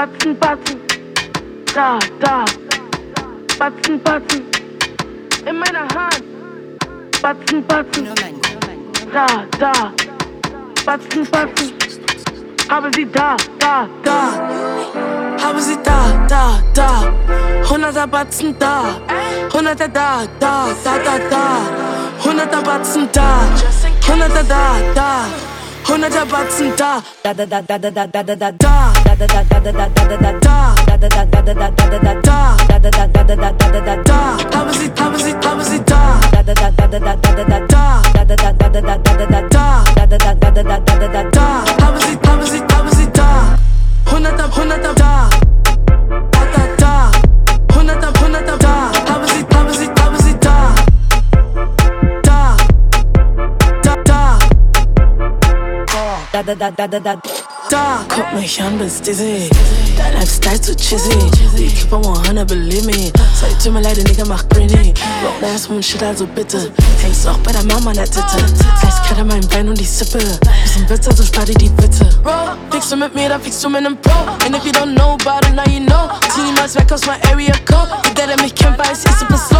Batzen, Batzen, da, da, Batzen, Batzen, in meiner Hand, Batzen, Batzen, da, da, Batzen, Batzen, habe sie da, da, da, habe sie da, da, da, hunderter Batzen da, hunderter da, da, da, da, da, hunderter Batzen da, hunderter da, da. Hunderter Batzen da, da da da da da da da da da da da da da da da star. Guck mich an, bist dizzy. Dein Lifestyle zu cheesy. Die keep on 100, believe me. Sorry, tut mir leid, der nigga, mach Britney. Rock ass und shit, also bitte. Hängst auch bei der Mama an der Titte. Eiskalt an mein Bein und die sippe. Bisschen bitter, so also spart dir die Bitte. Bro, fliegst du mit mir, da fliegst du mit nem Pro. And if you don't know about it, now you know. Zieh niemals weg aus my area go Jeder, der mich kennt, weiß, ich super slow.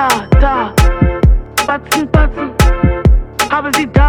da, da. Batzen, Batzen, habe sie da,